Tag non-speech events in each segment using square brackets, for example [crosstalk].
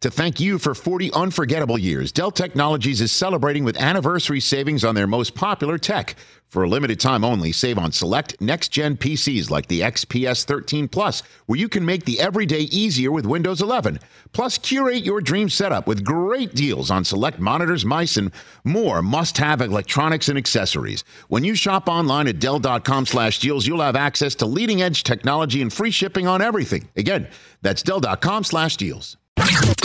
To thank you for 40 unforgettable years, Dell Technologies is celebrating with anniversary savings on their most popular tech. For a limited time only, save on select next gen PCs like the XPS 13 Plus, where you can make the everyday easier with Windows 11. Plus, curate your dream setup with great deals on select monitors, mice, and more must have electronics and accessories. When you shop online at Dell.com slash deals, you'll have access to leading edge technology and free shipping on everything. Again, that's Dell.com slash deals.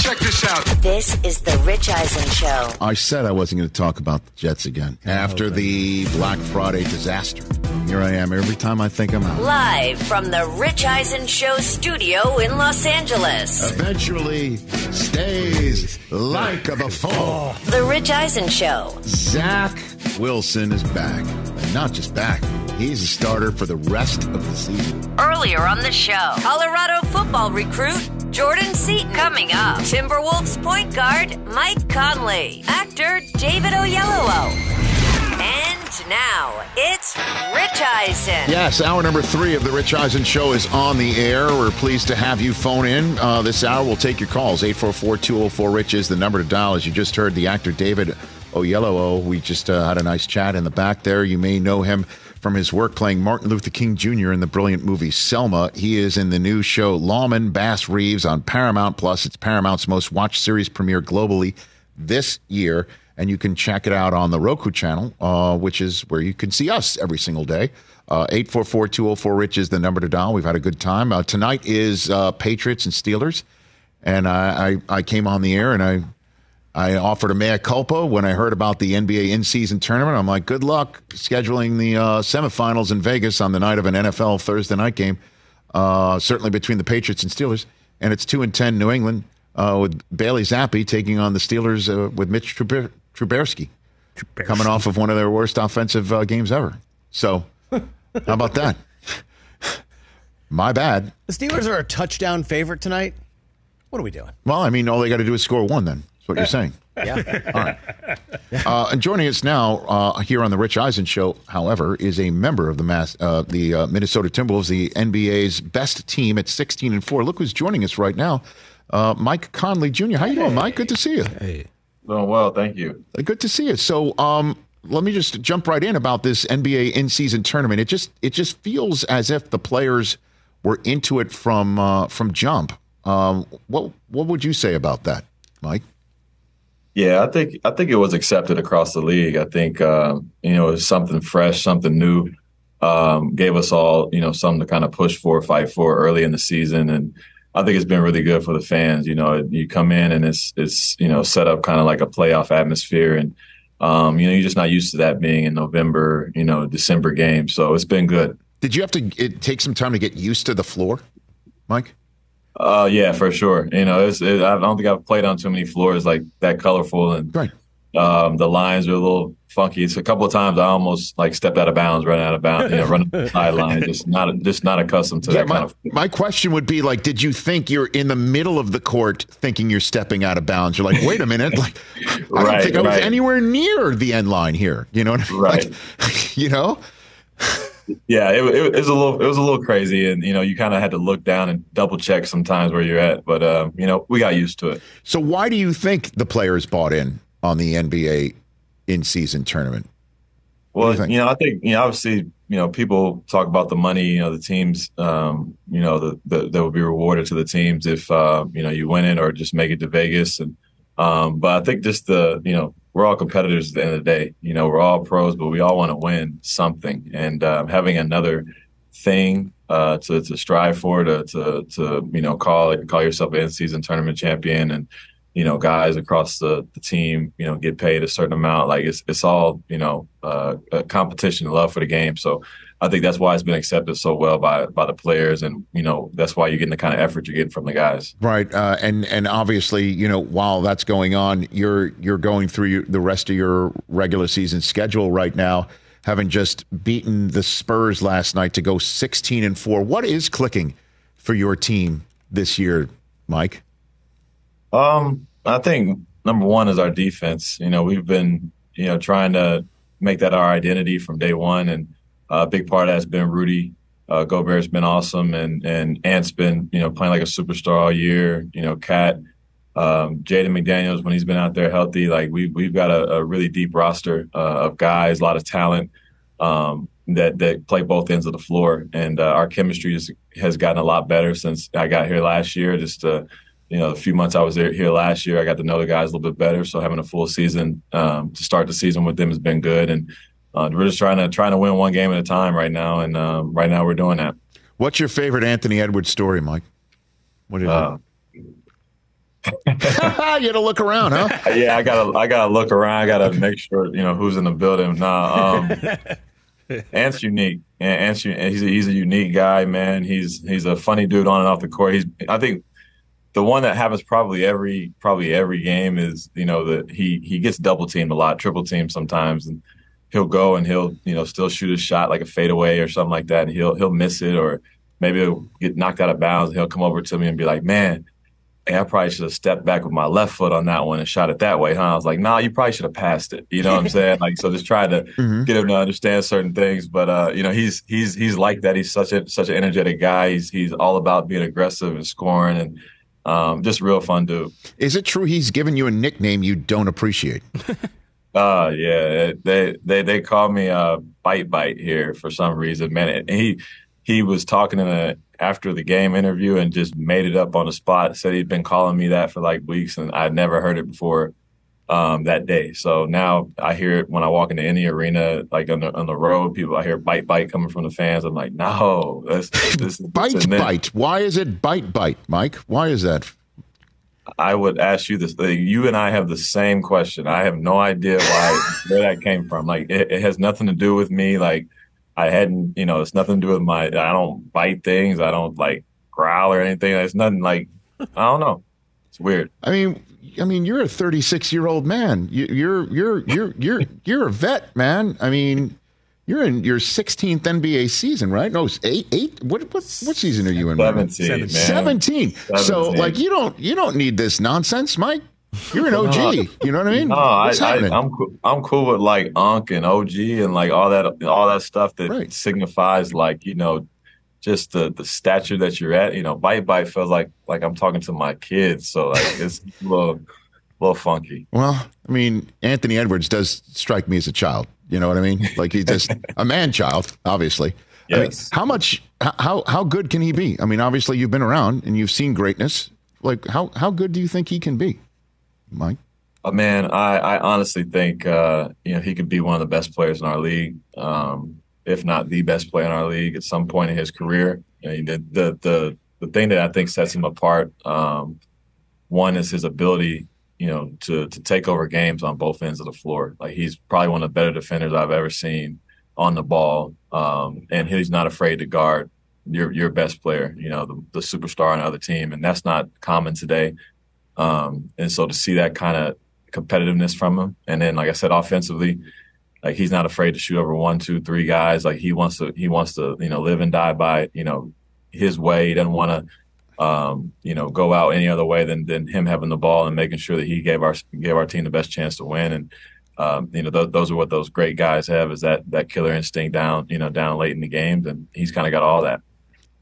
Check this out. This is the Rich Eisen Show. I said I wasn't going to talk about the Jets again after the Black Friday disaster. Here I am every time I think I'm out. Live from the Rich Eisen Show studio in Los Angeles. Eventually stays like a before. The Rich Eisen Show. Zach Wilson is back. And not just back, he's a starter for the rest of the season. Earlier on the show, Colorado football recruit Jordan Seaton. Coming up, Timberwolves point guard Mike Conley. Actor David Oyelowo. And now it's Rich Eisen. Yes, hour number three of the Rich Eisen Show is on the air. We're pleased to have you phone in. Uh, this hour, we'll take your calls. 844 204 Rich is the number to dial. As you just heard, the actor David Oyelowo. We just uh, had a nice chat in the back there. You may know him from his work playing Martin Luther King Jr. in the brilliant movie Selma. He is in the new show Lawmen Bass Reeves on Paramount Plus. It's Paramount's most watched series premiere globally this year. And you can check it out on the Roku channel, uh, which is where you can see us every single day. Uh, 844 204 Rich is the number to dial. We've had a good time. Uh, tonight is uh, Patriots and Steelers. And I, I, I came on the air and I I offered a mea culpa when I heard about the NBA in-season tournament. I'm like, good luck scheduling the uh, semifinals in Vegas on the night of an NFL Thursday night game. Uh, certainly between the Patriots and Steelers, and it's two and ten New England uh, with Bailey Zappe taking on the Steelers uh, with Mitch Truber- Trubisky, coming off of one of their worst offensive uh, games ever. So, how about that? [laughs] My bad. The Steelers are a touchdown favorite tonight. What are we doing? Well, I mean, all they got to do is score one. Then that's what you're saying. [laughs] Yeah. All right. Uh, and joining us now uh, here on the Rich Eisen Show, however, is a member of the mass, uh, the uh, Minnesota Timberwolves, the NBA's best team at 16 and four. Look who's joining us right now, uh, Mike Conley Jr. How you doing, Mike? Good to see you. Hey. Doing well, thank you. Uh, Good to see you. So, um, let me just jump right in about this NBA in-season tournament. It just it just feels as if the players were into it from uh, from jump. Um, what what would you say about that, Mike? Yeah, I think I think it was accepted across the league. I think um, you know it was something fresh, something new. Um, gave us all you know something to kind of push for, fight for early in the season, and I think it's been really good for the fans. You know, you come in and it's it's you know set up kind of like a playoff atmosphere, and um, you know you're just not used to that being in November, you know, December games. So it's been good. Did you have to it, take some time to get used to the floor, Mike? Uh, yeah, for sure. You know, it's, it, I don't think I've played on too many floors like that colorful, and Right. um, the lines are a little funky. It's a couple of times I almost like stepped out of bounds, running out of bounds, you know, running the [laughs] sideline. Just not, just not accustomed to Yeah, that my, kind of. my question would be like, did you think you're in the middle of the court thinking you're stepping out of bounds? You're like, wait a minute, like I don't [laughs] think I was right. anywhere near the end line here. You know what I mean? [laughs] Right. Like, you know? Yeah, it, it, it was a little, it was a little crazy, and you know, you kind of had to look down and double check sometimes where you're at. But um, you know, we got used to it. So why do you think the players bought in on the NBA in season tournament? Well, you you know, I think you know, obviously, you know, people talk about the money. You know, the teams, um, you know, the, the that will be rewarded to the teams if uh, you know you win it or just make it to Vegas. And um, but I think just the you know we're all competitors at the end of the day. You know, we're all pros, but we all want to win something. And um, having another thing uh, to to strive for, to to to you know call call yourself an in-season tournament champion, and you know guys across the, the team you know get paid a certain amount. Like it's it's all you know uh, a competition, love for the game. So I think that's why it's been accepted so well by by the players, and you know that's why you're getting the kind of effort you're getting from the guys. Right, uh, and and obviously, you know, while that's going on, you're you're going through the rest of your regular season schedule right now, having just beaten the Spurs last night to go 16 and four. What is clicking for your team this year, Mike? Um, I think number one is our defense. You know, we've been you know trying to make that our identity from day one, and a big part of that has been Rudy. Uh, Gobert's been awesome, and and Ant's been you know playing like a superstar all year. You know, Cat, um, Jaden McDaniels when he's been out there healthy. Like we we've got a, a really deep roster uh, of guys, a lot of talent um, that that play both ends of the floor, and uh, our chemistry has gotten a lot better since I got here last year. Just uh, you know, the few months I was there, here last year, I got to know the guys a little bit better. So having a full season um, to start the season with them has been good, and uh, we're just trying to trying to win one game at a time right now, and um, right now we're doing that. What's your favorite Anthony Edwards story, Mike? What is uh, it? [laughs] you gotta look around, huh? [laughs] yeah, I gotta I gotta look around. I gotta make sure you know who's in the building. Nah, um, [laughs] Ant's unique. Ant's he's a, he's a unique guy, man. He's he's a funny dude on and off the court. He's I think the one that happens probably every probably every game is you know that he he gets double teamed a lot, triple teamed sometimes, and he'll go and he'll you know still shoot a shot like a fadeaway or something like that, and he'll he'll miss it or maybe he'll get knocked out of bounds. And he'll come over to me and be like, "Man, hey, I probably should have stepped back with my left foot on that one and shot it that way, huh?" I was like, "Nah, you probably should have passed it." You know what I'm [laughs] saying? like, so just try to mm-hmm. get him to understand certain things. But uh, you know, he's he's he's like that. He's such a such an energetic guy. He's he's all about being aggressive and scoring and um, just real fun dude. Is it true he's given you a nickname you don't appreciate? [laughs] uh yeah, they they they call me uh bite bite here for some reason, man. And he he was talking in a after the game interview and just made it up on the spot. Said he'd been calling me that for like weeks, and I'd never heard it before um, that day. So now I hear it when I walk into any arena, like on the on the road. People, I hear bite bite coming from the fans. I'm like, no, this, this [laughs] bite bite. Why is it bite bite, Mike? Why is that? I would ask you this. You and I have the same question. I have no idea why [laughs] where that came from. Like it, it has nothing to do with me. Like I hadn't, you know, it's nothing to do with my. I don't bite things. I don't like growl or anything. It's nothing like. I don't know. It's weird. I mean, I mean, you're a 36 year old man. You, you're you're you're you're you're a vet, man. I mean, you're in your 16th NBA season, right? No, eight eight. What what what season are you in? 17. 17. 17. 17. So like you don't you don't need this nonsense, Mike. You're an [laughs] OG. No, you know what I mean? No, I, am cool, I'm cool with like Unc and OG and like all that all that stuff that right. signifies like you know just the the stature that you're at. You know, bite bite feels like like I'm talking to my kids, so like [laughs] it's a little, a little funky. Well, I mean, Anthony Edwards does strike me as a child. You know what I mean? Like he's just [laughs] a man child, obviously. Yes. I mean, how much? How how good can he be? I mean, obviously you've been around and you've seen greatness. Like how how good do you think he can be, Mike? Uh, man, I, I honestly think uh, you know he could be one of the best players in our league. Um, if not the best player in our league at some point in his career. You know, the, the, the the thing that I think sets him apart, um, one is his ability, you know, to to take over games on both ends of the floor. Like he's probably one of the better defenders I've ever seen on the ball, um, and he's not afraid to guard your your best player, you know, the, the superstar on the other team, and that's not common today. Um, and so to see that kind of competitiveness from him, and then like I said, offensively, like he's not afraid to shoot over one, two, three guys. Like he wants to, he wants to, you know, live and die by, you know, his way. He doesn't want to, um, you know, go out any other way than than him having the ball and making sure that he gave our gave our team the best chance to win. And um, you know, th- those are what those great guys have is that that killer instinct down, you know, down late in the games, and he's kind of got all that.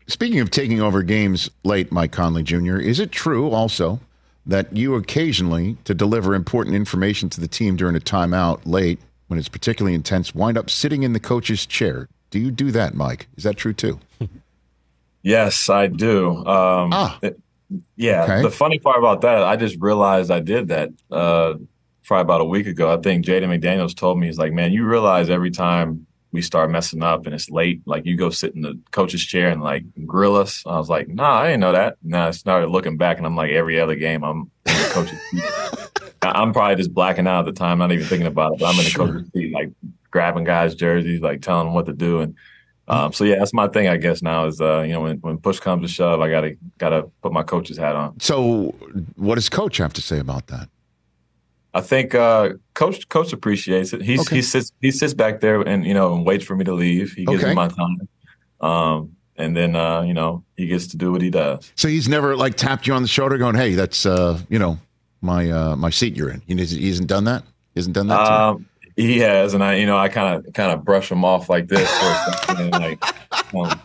Speaking of taking over games late, Mike Conley Jr., is it true also that you occasionally, to deliver important information to the team during a timeout late, when it's particularly intense, wind up sitting in the coach's chair. Do you do that, Mike? Is that true too? [laughs] yes, I do. Um, ah. It, yeah. Okay. The funny part about that, I just realized I did that uh, probably about a week ago. I think Jaden McDaniels told me, he's like, man, you realize every time we start messing up and it's late, like you go sit in the coach's chair and like grill us. I was like, nah, I didn't know that. Now I started looking back and I'm like, every other game, I'm in the coach's [laughs] I'm probably just blacking out at the time, not even thinking about it. But I'm in the coach's seat, like grabbing guys' jerseys, like telling them what to do. And Um, so yeah, that's my thing. I guess now is uh, you know when, when push comes to shove, I gotta gotta put my coach's hat on. So, what does coach have to say about that? I think uh, coach coach appreciates it. He's Okay. he sits he sits back there and you know and waits for me to leave. He gives Okay. me my time, um, and then uh, you know he gets to do what he does. So he's never like tapped you on the shoulder, going, "Hey, that's uh, you know my uh, my seat you're in." He, hasn't- he hasn't done that. He hasn't done that. Um, he has, and I, you know, I kind of, kind of brush him off like this, like, um,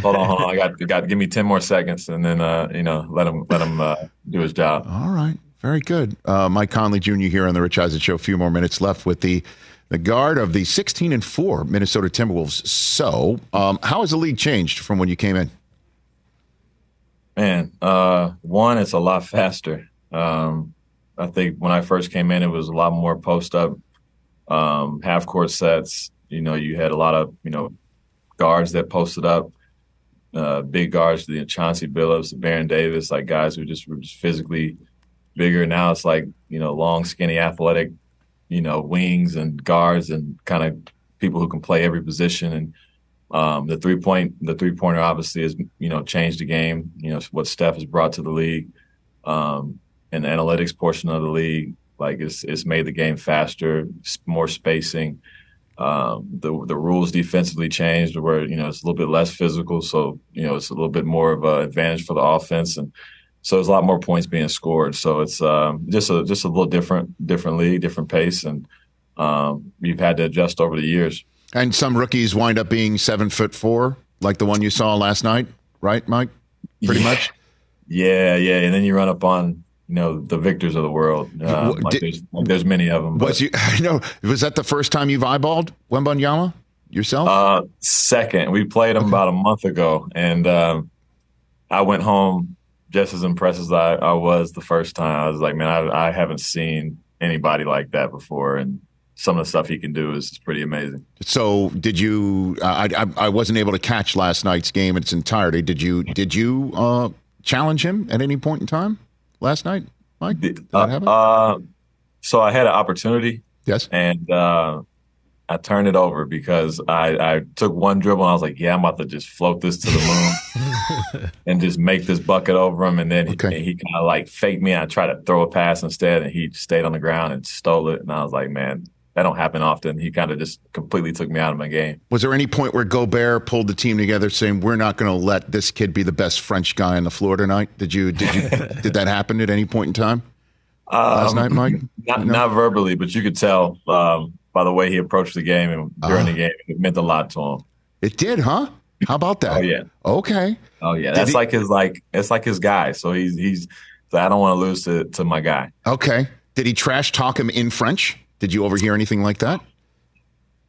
hold on, hold on, I got, got, give me ten more seconds, and then, uh, you know, let him, let him uh, do his job. All right, very good. Uh, Mike Conley Jr. here on the Rich Eisen Show. A few more minutes left with the the guard of the 16 and four Minnesota Timberwolves. So, um, how has the league changed from when you came in? Man, uh, one, it's a lot faster. Um, I think when I first came in, it was a lot more post up, um, half court sets. You know, you had a lot of you know guards that posted up, uh, big guards, the Chauncey Billups, the Baron Davis, like guys who just were just physically bigger. Now it's like you know long, skinny, athletic, you know wings and guards and kind of people who can play every position and um, the three point, the three pointer obviously has you know changed the game. You know what Steph has brought to the league, um, and the analytics portion of the league, like it's it's made the game faster, more spacing. Um, the the rules defensively changed, where you know it's a little bit less physical, so you know it's a little bit more of an advantage for the offense, and so there's a lot more points being scored. So it's um, just a just a little different different league, different pace, and um, you've had to adjust over the years. And some rookies wind up being seven foot four, like the one you saw last night, right, Mike? Pretty Yeah. much. Yeah, yeah, and then you run up on you know the victors of the world. Uh, like there's like there's many of them. But, Was you? [laughs] I know. Was that the first time you've eyeballed Wembanyama yourself? uh, second, we played him about a month ago, and um, I went home just as impressed as I, I was the first time. I was like, man, I, I haven't seen anybody like that before, and some of the stuff he can do is, pretty amazing. So did you? I, I I wasn't able to catch last night's game in its entirety. Did you? Did you uh, challenge him at any point in time last night, Mike? Did that Uh, happen? uh, so I had an opportunity, yes. and uh, I turned it over because I, I took one dribble and I was like, yeah, I'm about to just float this to the moon [laughs] and just make this bucket over him. And then he, he kind of like faked me. I tried to throw a pass instead, and he stayed on the ground and stole it. And I was like, man, that don't happen often. He kind of just completely took me out of my game. Was there any point where Gobert pulled the team together, saying, "We're not going to let this kid be the best French guy on the floor tonight"? Did you? Did you? [laughs] did that happen at any point in time last Um, night, Mike? Not, No? not verbally, but you could tell um, by the way he approached the game and during Ah. the game, it meant a lot to him. It did, huh? How about that? Oh yeah. Okay. Oh yeah, Did that's he- like his like it's like his guy. So he's he's. So I don't want to lose to to my guy. Okay. Did he trash talk him in French? Did you overhear anything like that?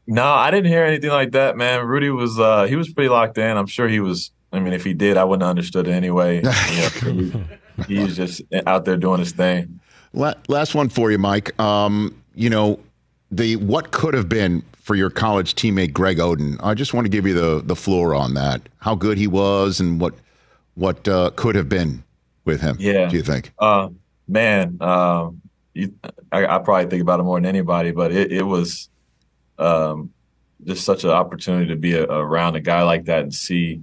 No, I didn't hear anything like that, man. Rudy was uh he was pretty locked in. I'm sure he was. I mean, if he did, I wouldn't have understood it anyway. [laughs] You know, he, he was just out there doing his thing. La- Last one for you, Mike. Um, you know, the what could have been for your college teammate Greg Oden. I just want to give you the the floor on that. How good he was, and what what uh, could have been with him. Yeah. Do you think? Uh, man, um, you, I, I probably think about it more than anybody, but it, it was um, just such an opportunity to be a, around a guy like that and see,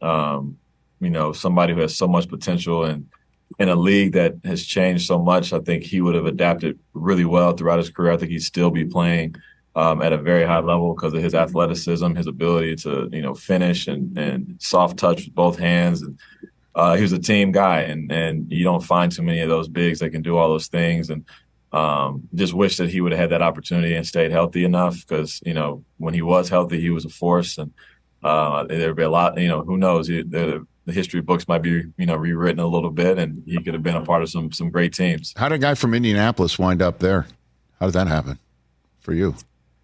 um, you know, somebody who has so much potential and in a league that has changed so much. I think he would have adapted really well throughout his career. I think he'd still be playing um, at a very high level because of his athleticism, his ability to, you know, finish and, and soft touch with both hands and uh, he was a team guy, and and you don't find too many of those bigs that can do all those things. And um, just wish that he would have had that opportunity and stayed healthy enough because you know when he was healthy, he was a force, and uh, there'd be a lot. You know, who knows? The, the history books might be you know rewritten a little bit, and he could have been a part of some some great teams. How did a guy from Indianapolis wind up there? How did that happen for you?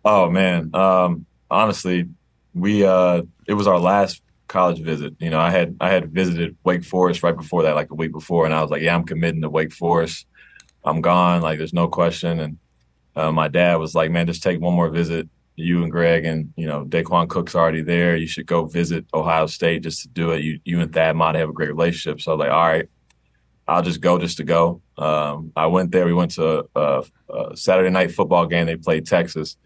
Oh man, um, honestly, we uh, it was our last college visit. You know, I had I had visited Wake Forest right before that, like a week before, and I was like, yeah, I'm committing to Wake Forest. I'm gone. Like, there's no question. And uh, my dad was like, man, just take one more visit. You and Greg and you know Daequan Cook's already there. You should go visit Ohio State just to do it. You you and Thad might have a great relationship. So I was like, all right, I'll just go just to go. Um, I went there. We went to a, a Saturday night football game. They played Texas.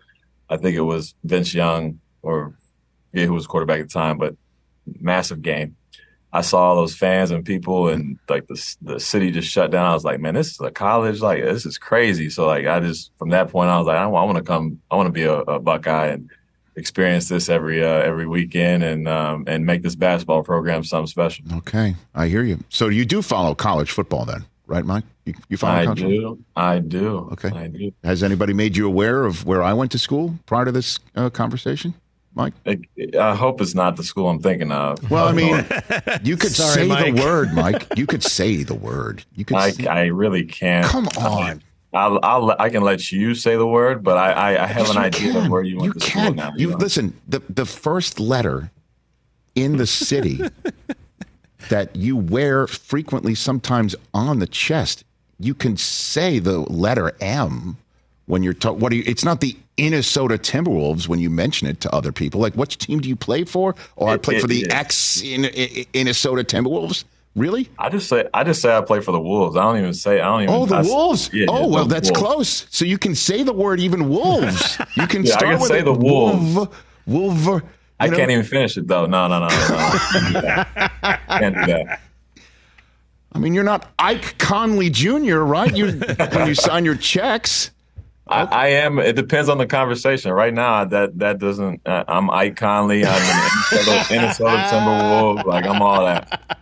I think it was Vince Young or forget who was quarterback at the time, but massive game. I saw all those fans and people, and like the the city just shut down. I was like, man, this is a college. Like this is crazy. So like I just from that point, I was like, I, want to come. I want to be a, a, Buckeye and experience this every uh, every weekend and um, and make this basketball program something special. Okay, I hear you. So you do follow college football then, right, Mike? You, you follow I college? do. I do. Okay. I do. Has anybody made you aware of where I went to school prior to this uh, conversation? Mike? I hope it's not the school I'm thinking of. Well, I mean, you could Sorry, say Mike. the word, Mike. You could say the word. You could. I, say, I really can't. come on. I'll, I'll I can let you say the word, but I I, I have Yes, an idea can. of where you went You to school can. now. You know? listen. The the first letter in the city [laughs] that you wear frequently, sometimes on the chest. You can say the letter M when you're talking. What do you? It's not the Minnesota Timberwolves when you mention it to other people. Like, which team do you play for? Or I It- play for the ex in, in, Minnesota Timberwolves. Really? I just say I just say I play for the Wolves. I don't even say I don't even. Oh, the I wolves. Yeah, oh, well, that's Wolves. close. So you can say the word even wolves. You can [laughs] Yeah, I start can with say it. the wolves. Wolf, wolver. I know? can't even finish it though. No, no, no, no, no. Can't do that. Can't do that. I mean, you're not Ike Conley Jr., right? You when you sign your checks. I, I am. It depends on the conversation. Right now, that that doesn't. Uh, I'm Ike Conley. I'm an Minnesota, [laughs] Minnesota Timberwolves. Like I'm all that.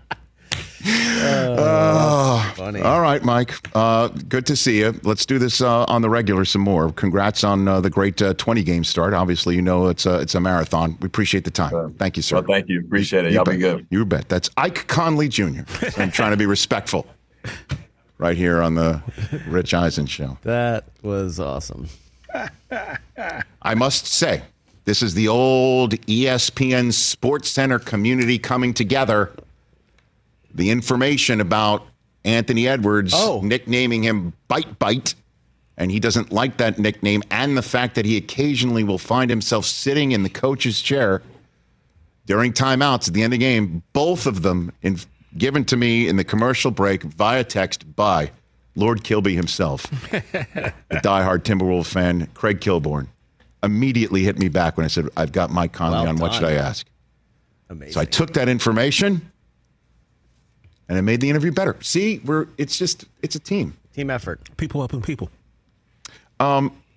Oh, funny. All right, Mike. Uh, good to see you. Let's do this uh, on the regular some more. Congrats on uh, the great uh, 20 game start. Obviously, you know it's a it's a marathon. We appreciate the time. Thank you, sir. Well, thank you. Appreciate it. You Y'all bet. be good. You bet. That's Ike Conley Jr. I'm trying to be [laughs] respectful right here on the Rich Eisen show. That was awesome. [laughs] I must say, this is the old ESPN Sports Center community coming together. The information about Anthony Edwards Oh. nicknaming him Bite Bite, and he doesn't like that nickname, and the fact that he occasionally will find himself sitting in the coach's chair during timeouts at the end of the game, both of them in, given to me in the commercial break via text by Lord Kilby himself, [laughs] the diehard Timberwolves fan, Craig Kilborn, immediately hit me back when I said, I've got Mike Conley Well on. What should I ask? Amazing. So I took that information and it made the interview better. See, we're it's just it's a team. Team effort. People helping people.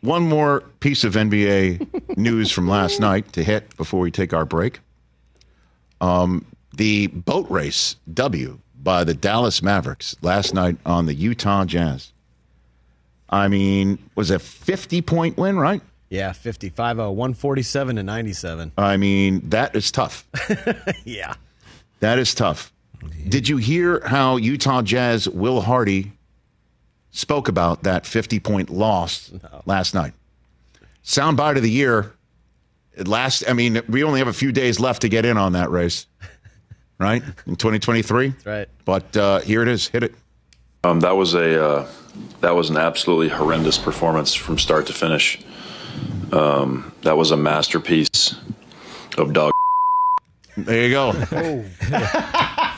One more piece of NBA [laughs] news from last night to hit before we take our break. Um, the boat race W by the Dallas Mavericks last night on the Utah Jazz. I mean, was a 50 point win, right? Yeah, 55 0, 147 to 97. I mean, that is tough. [laughs] Yeah. That is tough. Did you hear how Utah Jazz Will Hardy spoke about that 50 point loss last night? Soundbite of the year. It last, I mean, we only have a few days left to get in on that race, right? In 2023. That's right. But uh, here it is. Hit it. Um, that was a uh, that was an absolutely horrendous performance from start to finish. Um, that was a masterpiece of dog. There you go. Oh. [laughs]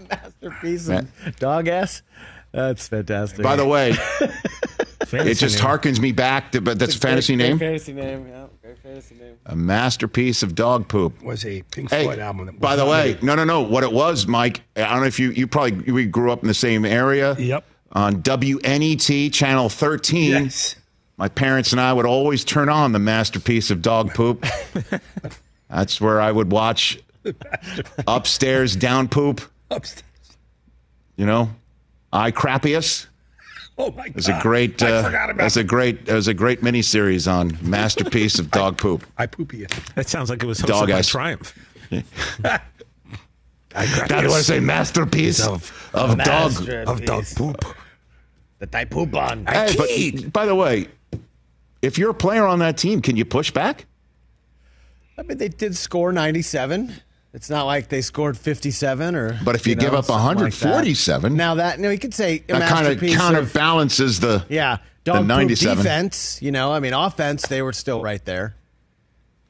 [laughs] masterpiece of dog ass. That's fantastic. By the way, [laughs] it just name. harkens me back to, but that's a fantasy Great name. fantasy name. Yeah, great fantasy name. A masterpiece of dog poop. was a Pink Hey, Floyd album. That by the way, made. no, no, no. What it was, Mike. I don't know if you you probably we grew up in the same area. Yep. On WNET channel thirteen, Yes. my parents and I would always turn on the masterpiece of dog poop. [laughs] That's where I would watch upstairs down poop. Upstairs. You know, I crappiest. Oh my god. It was a great. I Uh, forgot it about was a great. It was a great miniseries on [laughs] masterpiece of dog poop. I poopy. That sounds like it was Dog by. Triumph. [laughs] I crap. How do I say masterpiece of, Of- dog? of dog poop. The type poop on. I Hey, peed. but by the way, if you're a player on that team, can you push back? I mean, they did score 97. It's not like they scored 57 or. But if you, give know, up something like that. 147, now that no, you could say that kind of counterbalances the Yeah, the dog poop 97. defense. You know, I mean, offense they were still right there.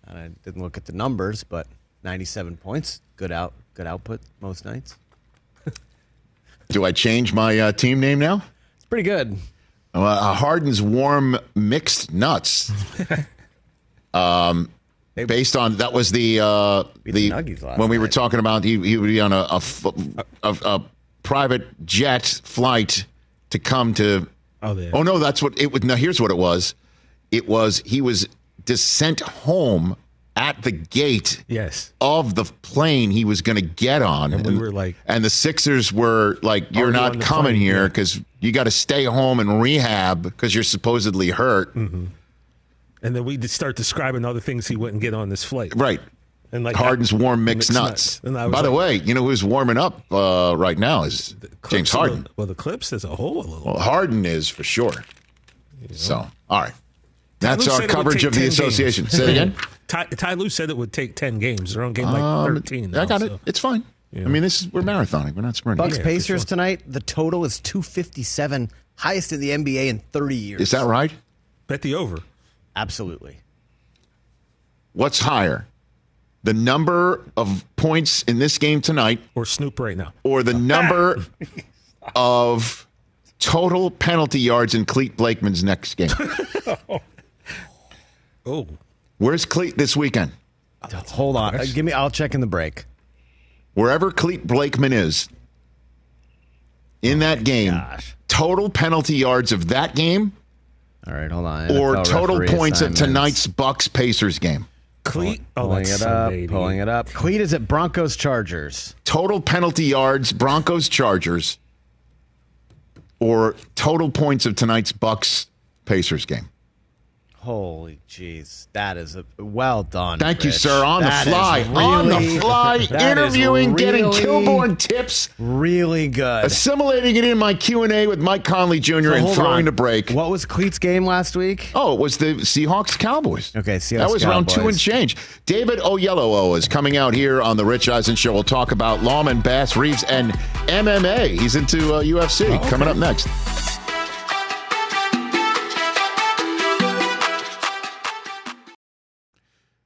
I didn't look at the numbers, but 97 points, good out, good output most nights. [laughs] Do I change my uh, team name now? It's pretty good. Uh, Harden's warm mixed nuts. [laughs] um, They- based on that was the uh, the, the Nuggies last when we were night. talking about he, he would be on a a private jet flight to come to. Oh, there. Oh no, that's what it was. No, here's what it was. It was he was sent home at the gate Yes. of the plane he was going to get on. And we were like- and the Sixers were like, "You're not coming plane, here yeah. because you got to stay home and rehab because you're supposedly hurt." Mm-hmm. And then we just start describing other things he wouldn't get on this flight. Right. And like Harden's warm mixed, Mixed nuts. nuts. And I was By the like- way, you know who's warming up uh, right now is James Harden. little- well, the clips as a whole, a little. Well, Harden is for sure. So, all right. That's Lue our said it would coverage of the association. games. Say it again. [laughs] Ty, Ty Lue said it would take 10 games. They're on game like Um, 13. I now, got it. It's fine. I mean, this is we're marathoning. We're not sprinting. Bucks Yeah, Pacers sure. tonight. The total is 257, highest in the NBA in 30 years. Is that right? Bet the over. Absolutely. What's higher? The number of points in this game tonight Or Snoop right now. or the [laughs] number of total penalty yards in Clete Blakeman's next game? [laughs] Oh, Where's Clete this weekend? Hold on. Uh, give me. I'll check in the break. Wherever Clete Blakeman is in that game, gosh. total penalty yards of that game All right, hold on. or NFL total points at assignments. tonight's Bucks Pacers game? Clete. Oh, Pulling that's it up. 780. Pulling it up. Clete is at Broncos Chargers. Total penalty yards, Broncos Chargers, or total points of tonight's Bucks Pacers game. Holy jeez, that is a well done. Thank you, sir. On That the fly, on the [laughs] fly, interviewing, getting really, Kilborn tips, Really good. assimilating it in my Q and A with Mike Conley Jr. So and throwing on. the break. What was Clete's game last week? Oh, it was the Seahawks Cowboys. Okay, Seahawks That was round two and change. David Oyelowo is coming out here on the Rich Eisen Show. We'll talk about Lawmen Bass Reeves and MMA. He's into uh, UFC. Oh, Coming up next.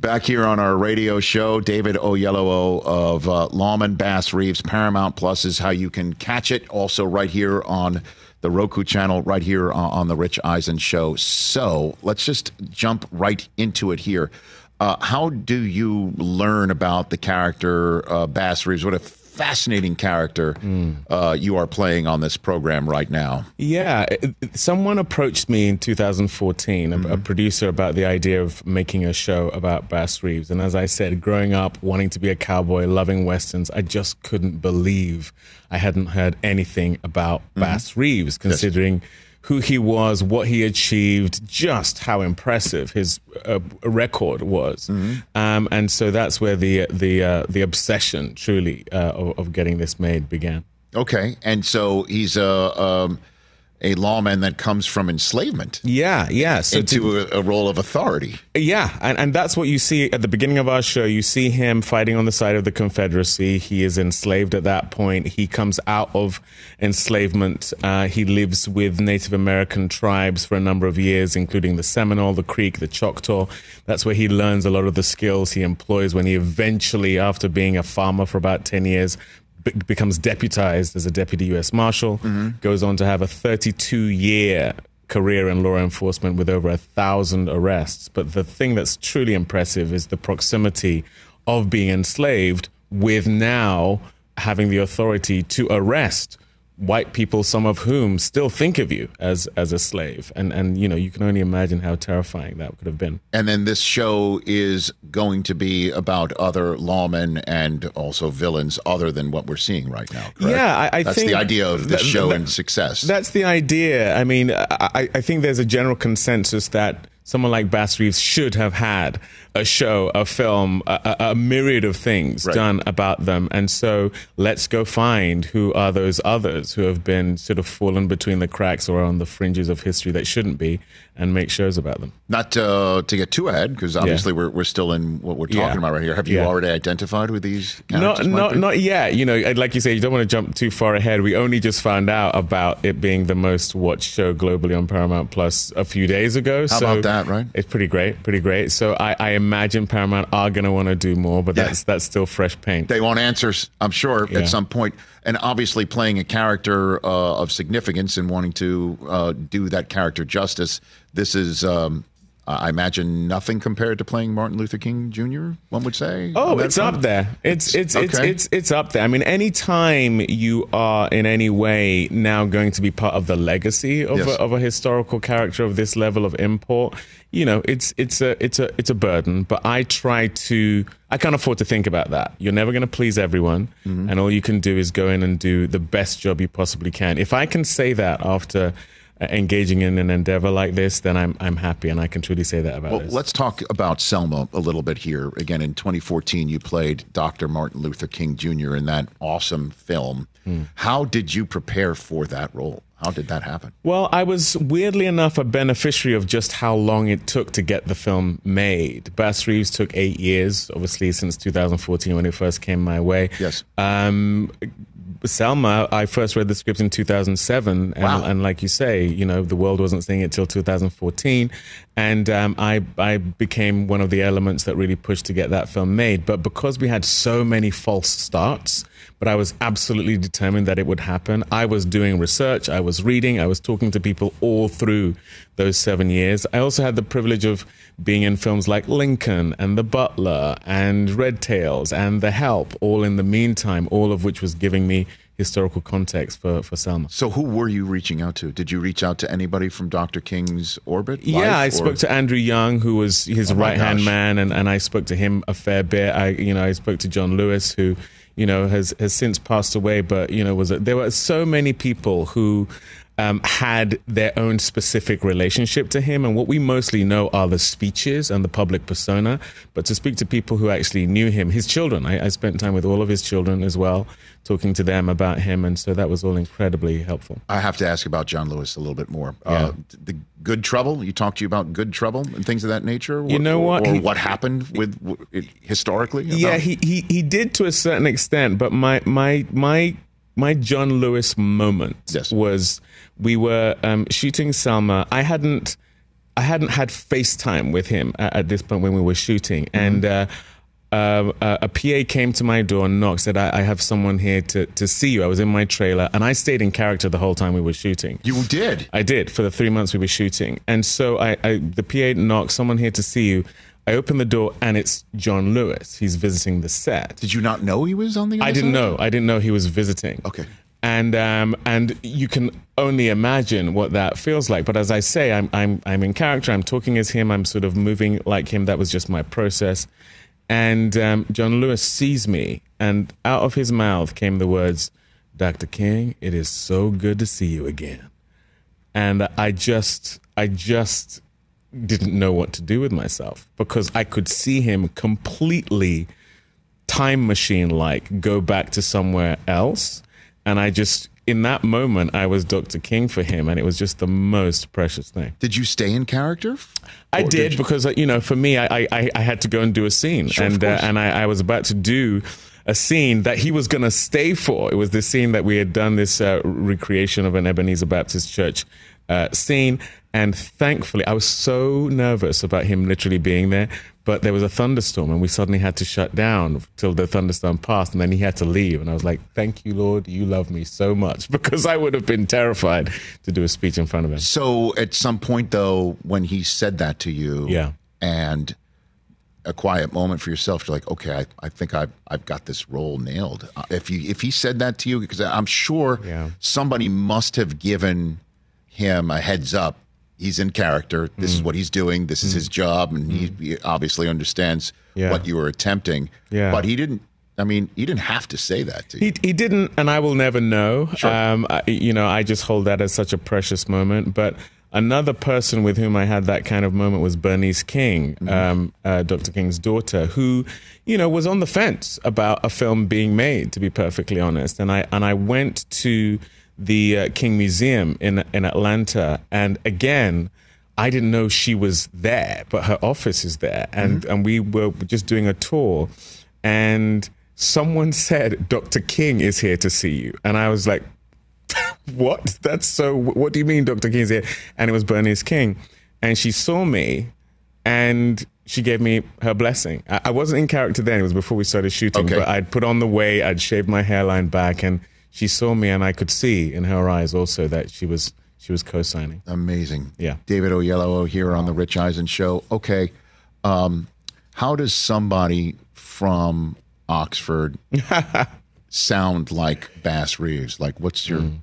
Back here on our radio show, David Oyelowo of uh, Lawmen Bass Reeves. Paramount Plus is how you can catch it. Also, right here on the Roku channel, right here on, on the Rich Eisen Show. So let's just jump right into it here. Uh, how do you learn about the character uh, Bass Reeves? What a fascinating character uh, you are playing on this program right now. Yeah, someone approached me in 2014, a, a producer, about the idea of making a show about Bass Reeves. And as I said, growing up, wanting to be a cowboy, loving westerns, I just couldn't believe I hadn't heard anything about Bass Reeves, considering who he was, what he achieved, just how impressive his uh, record was. Um, and so that's where the the uh, the obsession, truly, uh, of, of getting this made began. Okay, and so he's a um, a lawman that comes from enslavement Yeah, yeah. So to- into a, a role of authority. Yeah, and, and that's what you see at the beginning of our show. You see him fighting on the side of the Confederacy. He is enslaved at that point. He comes out of enslavement. Uh, he lives with Native American tribes for a number of years, including the Seminole, the Creek, the Choctaw. That's where he learns a lot of the skills he employs when he eventually, after being a farmer for about 10 years, be- becomes deputized as a deputy U.S. Marshal, mm-hmm. goes on to have a 32 year career in law enforcement with over a thousand arrests. But the thing that's truly impressive is the proximity of being enslaved with now having the authority to arrest white people, some of whom still think of you as as a slave, and and you know you can only imagine how terrifying that could have been. And then this show is going to be about other lawmen and also villains other than what we're seeing right now. Correct? Yeah, I, I that's the idea of this th- show th- and success. That's the idea. I mean, I, I think there's a general consensus that someone like Bass Reeves should have had a show, a film, a, a, myriad of things Right. done about them. And so let's go find who are those others who have been sort of fallen between the cracks or on the fringes of history that shouldn't be and make shows about them. Not uh, to get too ahead, because obviously we're, we're still in what we're talking Yeah. about right here. Have you Yeah. already identified with these Not, characters? not, not yet. You know, like you say, you don't want to jump too far ahead. We only just found out about it being the most watched show globally on Paramount Plus a few days ago. How so about that, right? It's pretty great, pretty great. So I, I imagine Paramount are going to want to do more, but Yeah. that's that's still fresh paint. They want answers, I'm sure, Yeah. at some point. And obviously, playing a character uh, of significance and wanting to uh, do that character justice. This is, um, I imagine, nothing compared to playing Martin Luther King Jr. One would say. Oh, it's front? up there. It's it's it's okay. it's it's up there. I mean, anytime you are in any way now going to be part of the legacy of Yes. a, of a historical character of this level of import, you know, it's it's a it's a it's a burden. But I try to. I can't afford to think about that. You're never going to please everyone, Mm-hmm. and all you can do is go in and do the best job you possibly can. If I can say that after. Uh, Engaging in an endeavor like this, then I'm I'm happy, and I can truly say that about Well, this. let's talk about Selma a little bit here. Again, in 2014, you played Dr. Martin Luther King Jr. in that awesome film. Hmm. How did you prepare for that role? How did that happen? Well, I was weirdly enough a beneficiary of just how long it took to get the film made. Bass Reeves took eight years, obviously, since 2014 when it first came my way. Yes. Um, Selma, I first read the script in 2007, and, Wow. and like you say, you know, the world wasn't seeing it till 2014, and um, I I became one of the elements that really pushed to get that film made. But because we had so many false starts, but I was absolutely determined that it would happen. I was doing research, I was reading, I was talking to people all through those seven years. I also had the privilege of being in films like Lincoln and The Butler and Red Tails and The Help, all in the meantime, all of which was giving me historical context for, for Selma. So, who were you reaching out to? Did you reach out to anybody from Dr. King's orbit? Yeah, I or- spoke to Andrew Young, who was his Oh right hand man, and, and I spoke to him a fair bit. I, you know, I spoke to John Lewis, who, you know, has has since passed away, but you know, was there were so many people who. Um, had their own specific relationship to him, and what we mostly know are the speeches and the public persona. But to speak to people who actually knew him, his children, I, I spent time with all of his children as well, talking to them about him, and so that was all incredibly helpful. I have to ask about John Lewis a little bit more. Uh, the Good Trouble. You talked to you about Good Trouble and things of that nature. You know what? Or He- what happened with historically? Yeah, he, he he did to a certain extent, but my my my my John Lewis moment Yes. was we were um, shooting Selma. I hadn't I hadn't had FaceTime with him at, at this point when we were shooting, Mm-hmm. and. Uh, uh, a a PA came to my door and knocked, said, I, I have someone here to, to see you. I was in my trailer and I stayed in character the whole time we were shooting. You did. I did for the three months we were shooting. And so I, I the PA knocked, someone here to see you. I open the door and it's John Lewis. He's visiting the set. Did you not know he was on the? I didn't side? know. I didn't know he was visiting. Okay. And um, and you can only imagine what that feels like. But as I say, I'm I'm I'm in character. I'm talking as him. I'm sort of moving like him. That was just my process. And um, John Lewis sees me, and out of his mouth came the words, "Dr. King, it is so good to see you again." And I just I just didn't know what to do with myself because I could see him completely time machine like go back to somewhere else. And I just, in that moment, I was Dr. King for him. And it was just the most precious thing. Did you stay in character? I did you- because, uh, you know, for me, I, I, I had to go and do a scene. Sure, and uh, and I, I was about to do a scene that he was going to stay for. It was the scene that we had done this uh, recreation of an Ebenezer Baptist Church uh, scene. And thankfully, I was so nervous about him literally being there. But there was a thunderstorm, and we suddenly had to shut down till the thunderstorm passed, and then he had to leave. And I was like, "Thank you, Lord, you love me so much," [laughs] because I would have been terrified to do a speech in front of him. So at some point, though, when he said that to you, Yeah. and a quiet moment for yourself. You're like, okay, I, I think I've I've got this role nailed. Uh, if you if he said that to you, because I'm sure Yeah. somebody must have given him a heads up. He's in character. This Mm. is what he's doing. This is his job, and he, he obviously understands Yeah. what you were attempting. Yeah. But he didn't. I mean, he didn't have to say that to you. He, he didn't, and I will never know. Sure. Um, I, you know, I just hold that as such a precious moment. But another person with whom I had that kind of moment was Bernice King, Mm-hmm. um, uh, Dr. King's daughter, who, you know, was on the fence about a film being made. To be perfectly honest, and I and I went to the uh, King Museum in in Atlanta, and again. I didn't know she was there, but her office is there, and and we were just doing a tour, and someone [laughs] said Dr. King is here to see you, and I was like, [laughs] what? That's so. What do you mean, Dr. King's here? And it was Bernice King, and she saw me, and she gave me her blessing. I, I wasn't in character then; it was before we started shooting. Okay. But I'd put on the way, I'd shaved my hairline back, and she saw me, and I could see in her eyes also that she was she was co-signing. Amazing. Yeah. David Oyelowo here on the Rich Eisen Show. Okay. Um, how does somebody from Oxford [laughs] sound like Bass Reeves? Like, what's your, Mm.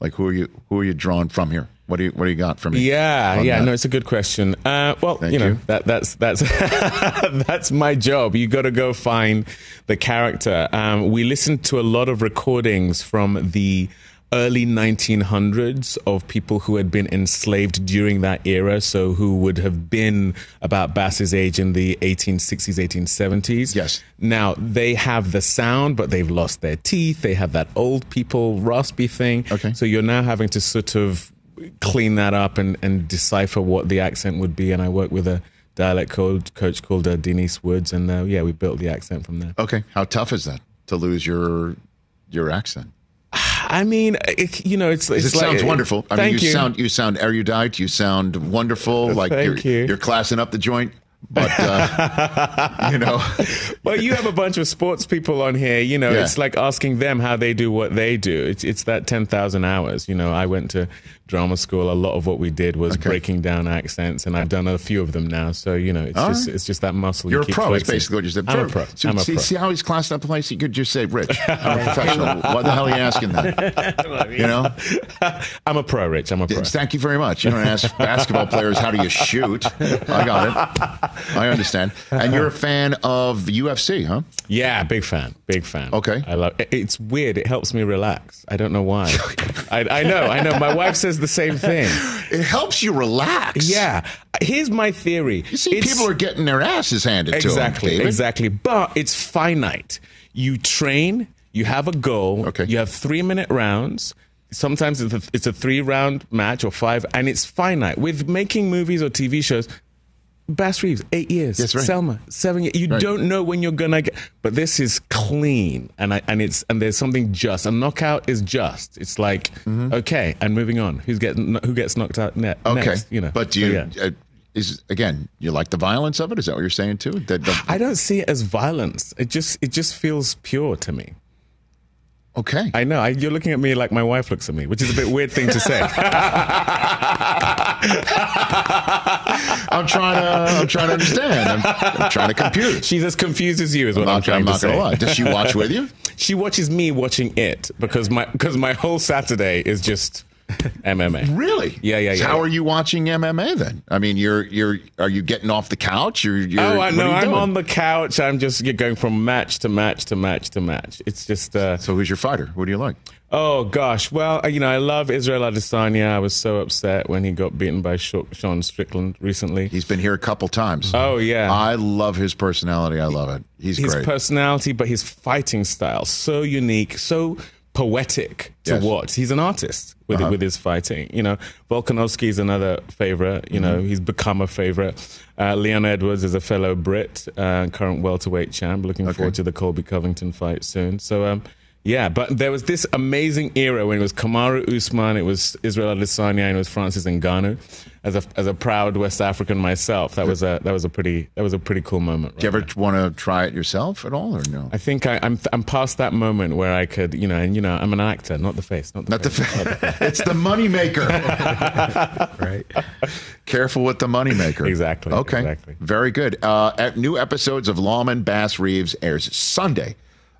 like, who are you, who are you drawn from here? What do you, what do you got for me? Yeah, yeah, that? no, it's a good question. Uh, well, Thank you know you. that that's that's [laughs] that's my job. You got to go find the character. Um, we listened to a lot of recordings from the early 1900s of people who had been enslaved during that era, so who would have been about Bass's age in the 1860s, 1870s. Yes. Now they have the sound, but they've lost their teeth. They have that old people raspy thing. Okay. So you're now having to sort of clean that up and, and decipher what the accent would be. And I work with a dialect coach called uh, Denise Woods, and uh, yeah, we built the accent from there. Okay. How tough is that to lose your, your accent? I mean, it, you know, it's, it's it like, sounds wonderful. I thank mean, you, you. sound you sound erudite. You sound wonderful. Like you're you. you're classing up the joint. But uh, [laughs] you know, well, you have a bunch of sports people on here. You know, Yeah. it's like asking them how they do what they do. It's it's that ten thousand hours. You know, I went to drama school. A lot of what we did was Okay. breaking down accents, and I've done a few of them now. So you know, it's All just right. it's just that muscle. you're you a keep pro. It's basically what you said. I'm a pro. So I'm a see, pro. see how he's classed up the place? You could just say, Rich, [laughs] I'm a professional. Why the hell are you asking that? You know? [laughs] I'm a pro, Rich. I'm a pro. Thank you very much. You don't ask basketball players how do you shoot. I got it. I understand. And you're a fan of UFC, huh? Yeah, big fan, big fan. Okay. I love. it- It's weird. It helps me relax. I don't know why. [laughs] I, I know. I know. My wife says the same thing. [laughs] It helps you relax. Yeah. Here's my theory. You see, It's- people are getting their asses handed exactly, to them. Exactly. exactly. But it's finite. You train. You have a goal. Okay. You have three minute rounds. Sometimes it's a, it's a three round match or five, and it's finite. With making movies or TV shows, Bass Reeves, eight years. That's right. Selma, seven years. You Right. don't know when you're gonna get, but this is clean, and I, and it's and there's something just. A knockout is just. It's like okay, and moving on. Who's getting who gets knocked out ne- Mm-hmm. Okay. next? You know. But do So, you, yeah. uh, is again, you like the violence of it? Is that what you're saying too? That, that- I don't see it as violence. It just it just feels pure to me. Okay. I know. I, you're looking at me like my wife looks at me, which is a bit weird thing to say. [laughs] I'm trying to. I'm trying to understand. I'm, I'm trying to compute. She's as confused as you, is what I'm, not, trying I'm to not say. gonna lie. Does she watch with you? [laughs] She watches me watching it because my because my whole Saturday is just [laughs] MMA. Really? Yeah, yeah, So yeah. how are you watching MMA then? I mean, you're you're are you getting off the couch? You're, you're Oh, I know. I'm doing? on the couch. I'm just going from match to match to match to match. It's just. Uh, So who's your fighter? What do you like? oh gosh. Well, uh, you know, I love Israel Adesanya. I was so upset when he got beaten by Sean Strickland recently. He's been here a couple times. Oh yeah. I love his personality. I love it. He's great. his great. personality, but his fighting style so unique, so poetic to Yes. watch. He's an artist with Uh-huh. with his fighting. You know, Volkanovski is another favorite. You Mm-hmm. know, he's become a favorite. Uh, Leon Edwards is a fellow Brit, uh, current welterweight champ. Looking Okay. forward to the Colby Covington fight soon. So. Um, yeah, but there was this amazing era when it was Kamaru Usman, it was Israel Adesanya, and it was Francis Ngannou. As a as a proud West African myself, that was a that was a pretty that was a pretty cool moment. do you right ever want to try it yourself at all, or no? I think I, I'm I'm past that moment where I could, you know, and you know, I'm an actor, not the face, not the Not the face. fa- [laughs] it's the money maker. [laughs] right? Careful with the moneymaker. Exactly, Okay. exactly. Very good. Uh, at- new episodes of Lawmen Bass Reeves airs Sunday,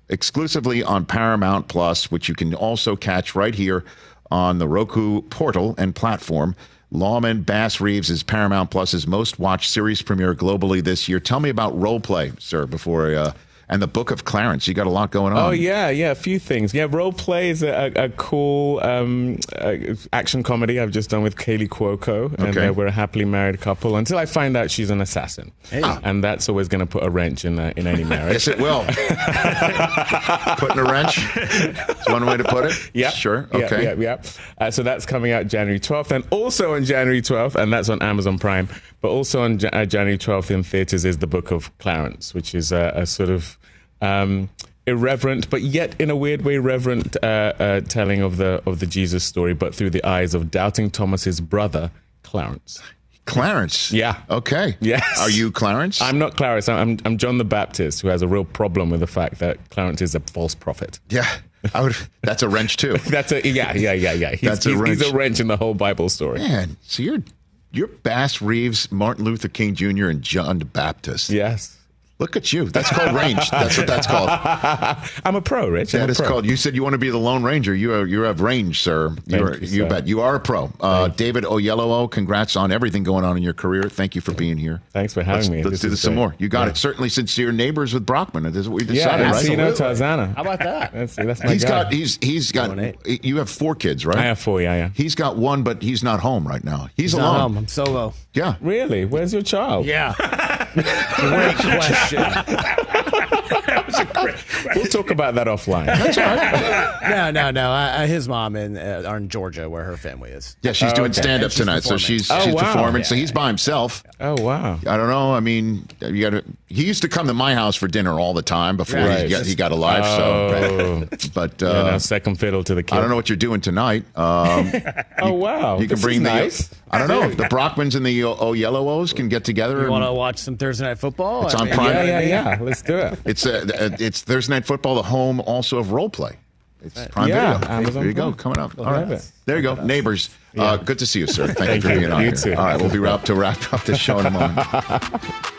exclusively on Paramount Plus, which you can also catch right here on the Roku portal and platform. Lawmen Bass Reeves is Paramount Plus's most watched series premiere globally this year. Tell me about role play, sir, before uh, and the Book of Clarence. You got a lot going on. Oh yeah, yeah, a few things. Yeah, role play is a, a, a cool um, uh, action comedy I've just done with Kaley Cuoco, and Okay. uh, we're a happily married couple until I find out she's an assassin, and that's always going to put a wrench in uh, in any [laughs] marriage. Yes, it will. [laughs] Putting a wrench. It's one way to put it. [laughs] Yeah. Sure. Okay. Yeah, yeah. Uh, so that's coming out January 12th. And also on January 12th, and that's on Amazon Prime, but also on Ja- uh, January 12th in theaters is The Book of Clarence, which is a, a sort of um, irreverent, but yet in a weird way reverent uh, uh, telling of the, of the Jesus story, but through the eyes of doubting Thomas's brother, Clarence. Clarence. Yeah. Okay. Yes. Are you Clarence? I'm not Clarence. I'm, I'm John the Baptist, who has a real problem with the fact that Clarence is a false prophet. Yeah. I would. That's a wrench too. [laughs] That's a yeah, yeah, yeah, yeah. He's, That's a he's, he's a wrench. wrench in the whole Bible story. Man, so you're you're Bass Reeves, Martin Luther King Jr., and John the Baptist. Yes. Look at you. That's called range. That's what that's called. [laughs] I'm a pro, Rich. I'm That is pro. called. You said you want to be the Lone Ranger. You are, you have range, sir. Thank are, you, sir. bet. You are a pro. Uh, David Oyelowo, congrats on everything going on in your career. Thank you for being here. Thanks for having let's, me. Let's This do is this some great. more. You got Yeah. it. Certainly, since you're neighbors with Brockman, this is what we Yeah, decided, and right? Sino Tarzana. How about that? That's, that's my He's guy. got. He's he's got. You have four kids, right? I have four. Yeah, yeah. He's got one, but he's not home right now. He's, He's alone. not home. I'm solo. Yeah. Really? Where's your child? Yeah. [laughs] Great question. [laughs] We'll talk about that offline. No, no, no. I, I, his mom in, uh, are in Georgia, where her family is. Yeah, she's Oh, doing okay. stand up And she's tonight, so she's Oh, she's wow. performing. So he's by himself. oh wow. I don't know. I mean, you got to. He used to come to my house for dinner all the time before Right. he, got, he got alive. Oh, So, but yeah, uh, no, second fiddle to the kid. I don't know what you're doing tonight. Um, [laughs] Oh wow. you can This bring is the. nice. I don't know. if The Brockmans and the O, Oyelowos can get together. You want to watch some Thursday night football? It's I on mean, Prime. Yeah, yeah, what I mean? yeah. Let's do it. It's uh, uh, it's Thursday night football. The home also of role play. It's Prime Yeah, Video. Amazon there you go, coming up. Love All right, it. there you go, neighbors. Uh, good to see you, sir. [laughs] Thank, Thank you for you. being on You here. too. All right, we'll be wrapped to wrap up this show in a moment. [laughs]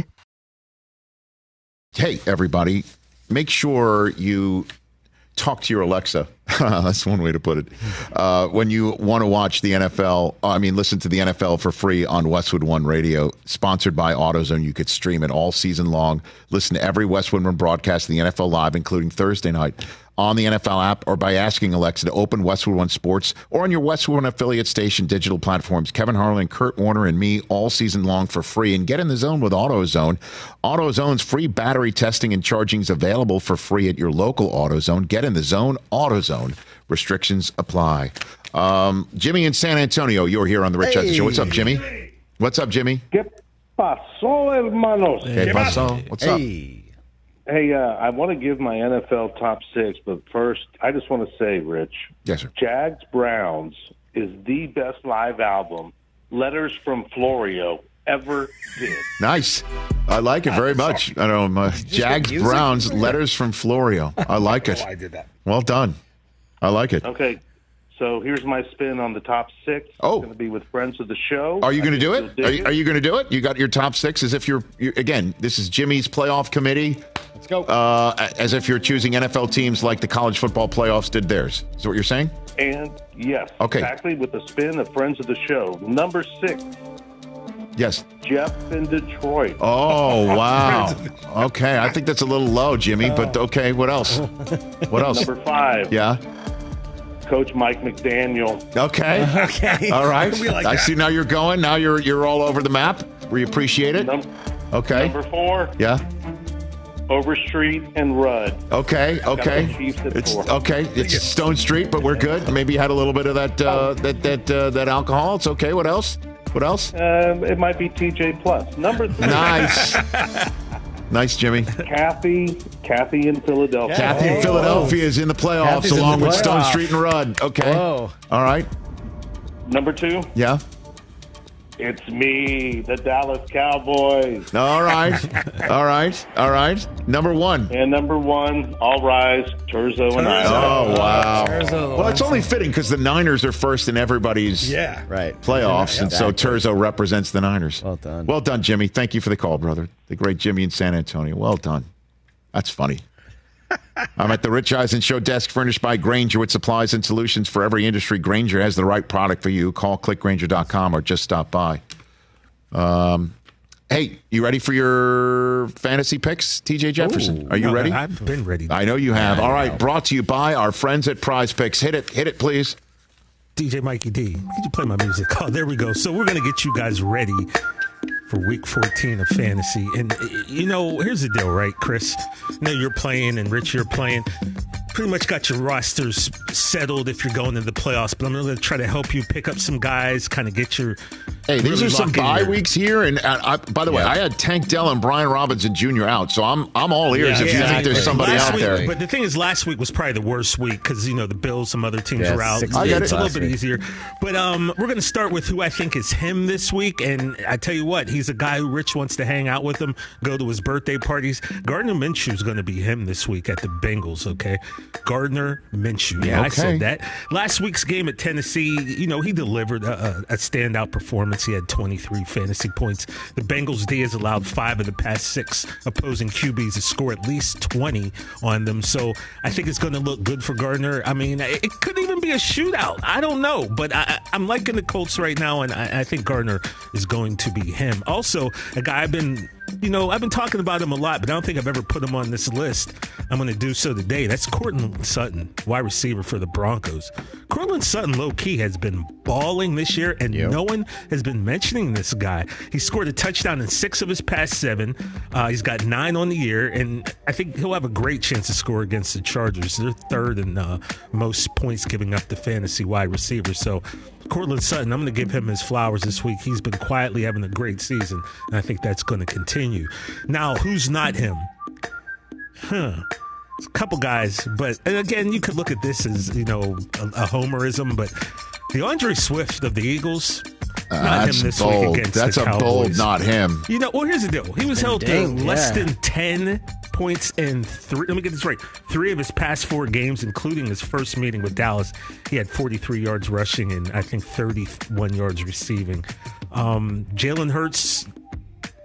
Hey, everybody, make sure you talk to your Alexa. [laughs] That's one way to put it. Uh, when you want to watch the NFL, I mean, listen to the NFL for free on Westwood One Radio, sponsored by AutoZone. You could stream it all season long. Listen to every Westwood One broadcast of the NFL live, including Thursday night on the NFL app or by asking Alexa to open Westwood One Sports or on your Westwood One affiliate station digital platforms. Kevin Harlan, Kurt Warner, and me all season long for free. And get in the zone with AutoZone. AutoZone's free battery testing and charging is available for free at your local AutoZone. Get in the zone, AutoZone. Restrictions apply. Um, Jimmy in San Antonio, you're here on the Rich Eisen Show. What's up, Jimmy? What's up, Jimmy? ¿Qué pasó, hermanos? ¿Qué pasó? What's up? Hey. Hey, uh, I want to give my NFL top six, but first, I just want to say, Rich, Yes, sir. Jags Browns is the best live album, Letters from Florio, ever did. Nice. I like it very much. I don't know. uh, Jags? Browns letters from Florio. I like it. I did that. Well done. I like it. Okay, so here's my spin on the top six. Oh. It's going to be with friends of the show. Are you going to do it? Are you, are you going to do it? You got your top six as if you're, you again, this is Jimmy's playoff committee. Let's go. Uh, as if you're choosing NFL teams like the college football playoffs did theirs. Is that what you're saying? And yes, Okay. exactly with the spin of friends of the show. Number six, Yes. Jeff in Detroit. Oh, [laughs] wow. Okay. I think that's a little low, Jimmy, but okay. What else? What else? Number five, Yeah. Coach Mike McDaniel. Okay. [laughs] Okay. All right. [laughs] Like I that. see now you're going. Now you're you're all over the map. We appreciate it. Okay. Number four, Yeah. Overstreet and Rudd. Okay. Okay. the Chiefs at It's four. okay. It's Stonestreet, but we're good. Maybe you had a little bit of that uh, that that uh, that alcohol. It's okay. What else? What else? Um, it might be TJ Plus. Number three. Nice. [laughs] Nice, Jimmy. Kathy, Kathy in Philadelphia. Kathy in Philadelphia is in the playoffs Kathy's along the with Stone. Street and Rudd. Okay. Whoa. All right. Number two, Yeah. It's me, the Dallas Cowboys. All right. [laughs] All right. All right. Number one. And number one, all rise, Turzo and I. Oh wow! Well, it's only fitting because the Niners are first in everybody's Yeah. right playoffs, and so Turzo represents the Niners. Well done. Well done, Jimmy. Thank you for the call, brother. The great Jimmy in San Antonio. Well done. That's funny. I'm at the Rich Eisen Show desk furnished by Grainger with supplies and solutions for every industry. Grainger has the right product for you. Call clickgranger.com or just stop by. Um, hey, you ready for your fantasy picks, TJ Jefferson? Ooh. Are you No, ready? I've been ready. I know you have. I All right, know. brought to you by our friends at Prize Picks. Hit it, hit it, please. DJ Mikey D. Could you play my music? Oh, there we go. So we're gonna get you guys ready for Week 14 of fantasy. And you know, here's the deal, right, Chris? You know you're playing, and Rich, you're playing. Pretty much got your rosters settled if you're going into the playoffs. But I'm gonna try to help you pick up some guys, kind of get your. Hey, these really are some lock bye weeks here, and uh, I, by the way, I had Tank Dell and Brian Robinson Jr. out, so I'm I'm all ears if you think there's somebody last out week, there. But the thing is, last week was probably the worst week because you know the Bills, some other teams Yeah, were out. six I get it's it. a little bit week. easier. But um, we're going to start with who I think is him this week, and I tell you what, he's a guy who Rich wants to hang out with him, go to his birthday parties. Gardner Minshew is going to be him this week at the Bengals. Okay, Gardner Minshew. Yeah, I Okay. said that. Last week's game at Tennessee, you know, he delivered a, a, standout performance. He had 23 fantasy points. The Bengals D has allowed five of the past six opposing QBs to score at least 20 on them. So I think it's going to look good for Gardner. I mean, it, it could even be a shootout. I don't know, but I, I- I'm liking the Colts right now, and I, I think Gardner is going to be him. Also, a guy I've been you know, I've been talking about him a lot, but I don't think I've ever put him on this list. I'm going to do so today. That's Courtland Sutton, wide receiver for the Broncos. Courtland Sutton, low key, has been balling this year, and no one has been mentioning this guy. He scored a touchdown in six of his past seven. Uh, he's got nine on the year, and I think he'll have a great chance to score against the Chargers. They're third in uh, most points giving up to fantasy wide receivers. So, Courtland Sutton, I'm going to give him his flowers this week. He's been quietly having a great season, and I think that's going to continue. Now, who's not him? Huh. A couple guys, but and again, you could look at this as you know a, a homerism, but D'Andre Swift of the Eagles, Uh, not that's him this bold. week against That's the a Cowboys. bold not him. You know, well, here's the deal. He was And held dang, to less yeah. than ten points in three. Let me get this right. Three of his past four games, including his first meeting with Dallas, he had 43 yards rushing and I think 31 yards receiving. Um, Jalen Hurts.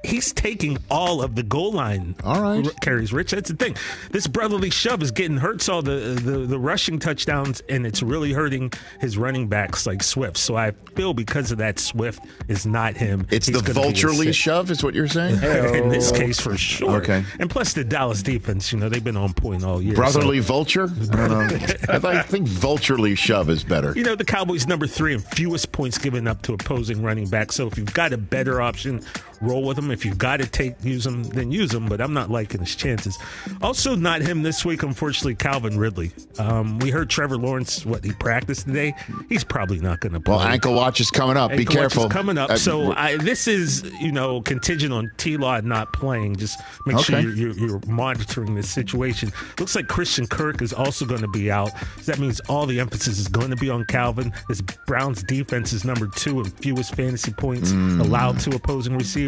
He's taking all of the goal line all right. carries. Rich, that's the thing. This brotherly shove is getting Hurts all the, the the rushing touchdowns, and it's really hurting his running backs like Swift. So I feel because of that, Swift is not him. It's He's the gonna be vulturely shove, is what you're saying? In this case, for sure. Okay. And plus, the Dallas defense, you know, they've been on point all year. Brotherly so- vulture? [laughs] I. I, think vulturely shove is better. You know, the Cowboys number three and fewest points given up to opposing running backs. So if you've got a better option roll with him. If you've got to take use him, then use him. But I'm not liking his chances. Also, not him this week. Unfortunately, Calvin Ridley. Um, we heard Trevor Lawrence. What he practiced today. He's probably not going to play. Well, ankle watch is coming up. Be Ankle watch is careful. coming up. Uh, so I, this is you know contingent on T Law not playing. Just make sure you're, you're, you're monitoring this situation. Looks like Christian Kirk is also going to be out. So that means all the emphasis is going to be on Calvin. This Browns defense is number two in fewest fantasy points Mm. allowed to opposing receivers.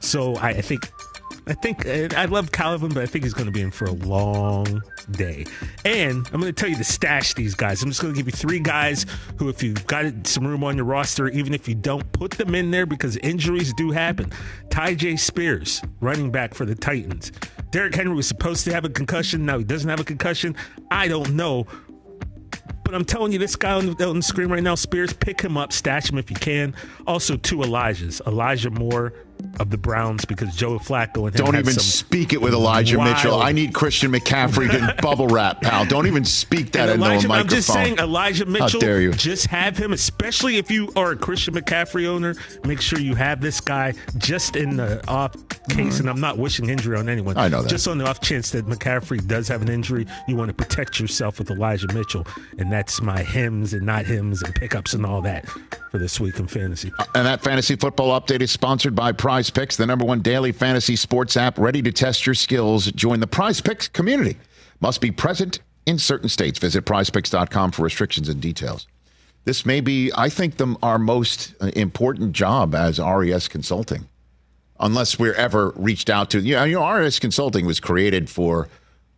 So I, I think. I think I love Calvin, but I think he's going to be in for a long day. And I'm going to tell you to stash these guys. I'm just going to give you three guys who, if you've got some room on your roster, even if you don't put them in there because injuries do happen. Tyjae Spears, running back for the Titans. Derrick Henry was supposed to have a concussion. Now he doesn't have a concussion. I don't know. But I'm telling you, this guy on the, on the screen right now, Spears, pick him up, stash him if you can. Also, two Elijahs. Elijah Moore of the Browns because Joe Flacco and Don't even speak it with Elijah wild- Mitchell. I need Christian McCaffrey to [laughs] bubble wrap, pal. Don't even speak that And Elijah. I'm just saying, Elijah Mitchell. How dare you? Just have him, especially if you are a Christian McCaffrey owner. Make sure you have this guy just in the off case, and I'm not wishing injury on anyone. I know that. Just on the off chance that McCaffrey does have an injury, you want to protect yourself with Elijah Mitchell, and that's my hymns and not hymns and pickups and all that for this week in fantasy. And that fantasy football update is sponsored by Prize Picks, the number one daily fantasy sports app ready to test your skills. Join the Prize Picks community. Must be present in certain states. Visit prizepicks.com for restrictions and details. This may be, I think, the, our most uh, important job as RES Consulting, unless we're ever reached out to. You know, you know, RES Consulting was created for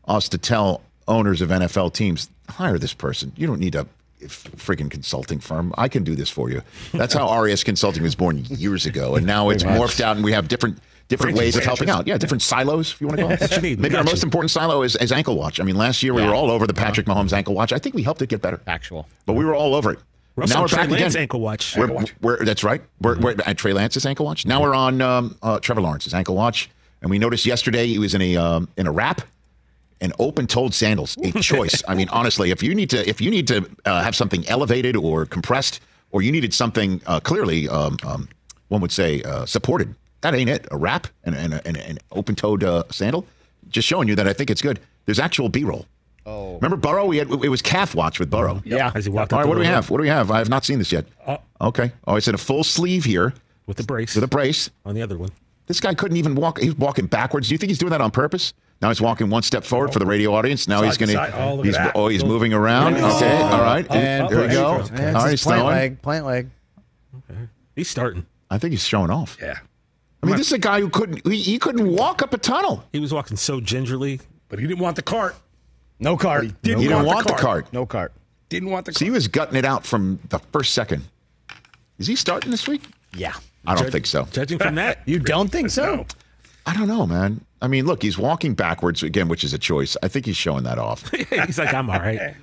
us to tell owners of NFL teams, hire this person. You don't need a freaking consulting firm. I can do this for you. That's how RES Consulting was born years ago, and now it's morphed out, and we have different different ways of helping out. Yeah, different silos, if you want to call it. What you need. Maybe our most important silo is, is ankle watch. I mean, last year we Yeah. were all over the Patrick Mahomes ankle watch. I think we helped it get better, Actual. but we were all over it. We're now we're Trey back Lance again. ankle watch. We're, we're- that's right. We're, we're at Trey Lance's ankle watch. Now we're on um, uh, Trevor Lawrence's ankle watch, and we noticed yesterday he was in a um, in a wrap and open-toed sandals. A [laughs] choice. I mean, honestly, if you need to if you need to uh, have something elevated or compressed, or you needed something uh, clearly, um, um, one would say uh, supported. That ain't it. A wrap and and and an open-toed uh, sandal. Just showing you that I think it's good. There's actual B-roll. Oh. Remember Burrow? We had it was calf watch with Burrow. Yeah. As he walked All up right, what do we road have? What do we have? I have not seen this yet. okay. Oh, it's in a full sleeve here with the brace with a brace. on the other one. This guy couldn't even walk. He's walking backwards. Do you think he's doing that on purpose? Now he's walking one step forward for the radio audience. Now he's going to side. Oh, He's oh, he's moving around. Yeah. Okay. All right. And there we go. And All it's right. his He's plant throwing. leg. Plant leg. He's starting. I think he's showing off. Yeah. I mean, this is a guy who couldn't. He, he couldn't walk up a tunnel. He was walking so gingerly. But he didn't want the cart. No cart. He Didn't He didn't want, want the the cart. cart. No cart. Didn't want the See, he cart. was gutting it out from the first second. Is he starting this week? Yeah. I don't think so. Judging from that, You don't think so? No. I don't know, man. I mean, look, he's walking backwards again, which is a choice. I think he's showing that off. [laughs] he's like, I'm all right.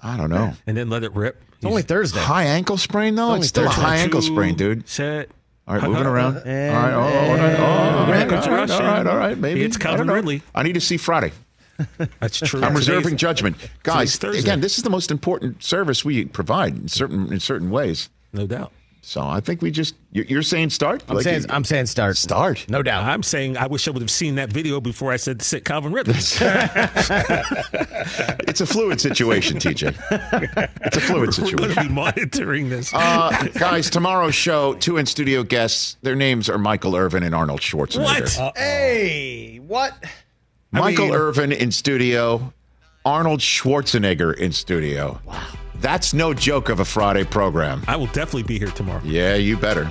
I don't know. And then let it rip. It's only Thursday. High ankle sprain though. It's, still a high ankle sprain, dude. Set. All right, moving around. And- [laughs] all right, oh, all right, oh, all right, all right, Comes all right, rushing. all right, all right, maybe. It's I don't Calvin know. Ridley. I need to see Friday. [laughs] That's true. I'm reserving judgment, guys. Again, this is the most important service we provide in certain in certain ways. No doubt. So I think we just you're, you're saying start. I'm Like saying you- I'm saying start. start. No doubt. I'm saying I wish I would have seen that video before I said to sit Calvin Ridley. [laughs] It's a fluid situation, TJ. It's a fluid situation. We're situation. going to be monitoring this. Uh, guys, tomorrow's show, two in studio guests. Their names are Michael Irvin and Arnold Schwarzenegger. what? hey, what? Michael mean- Irvin in studio, Arnold Schwarzenegger in studio. Wow. That's no joke of a Friday program. I will definitely be here tomorrow. Yeah, you better.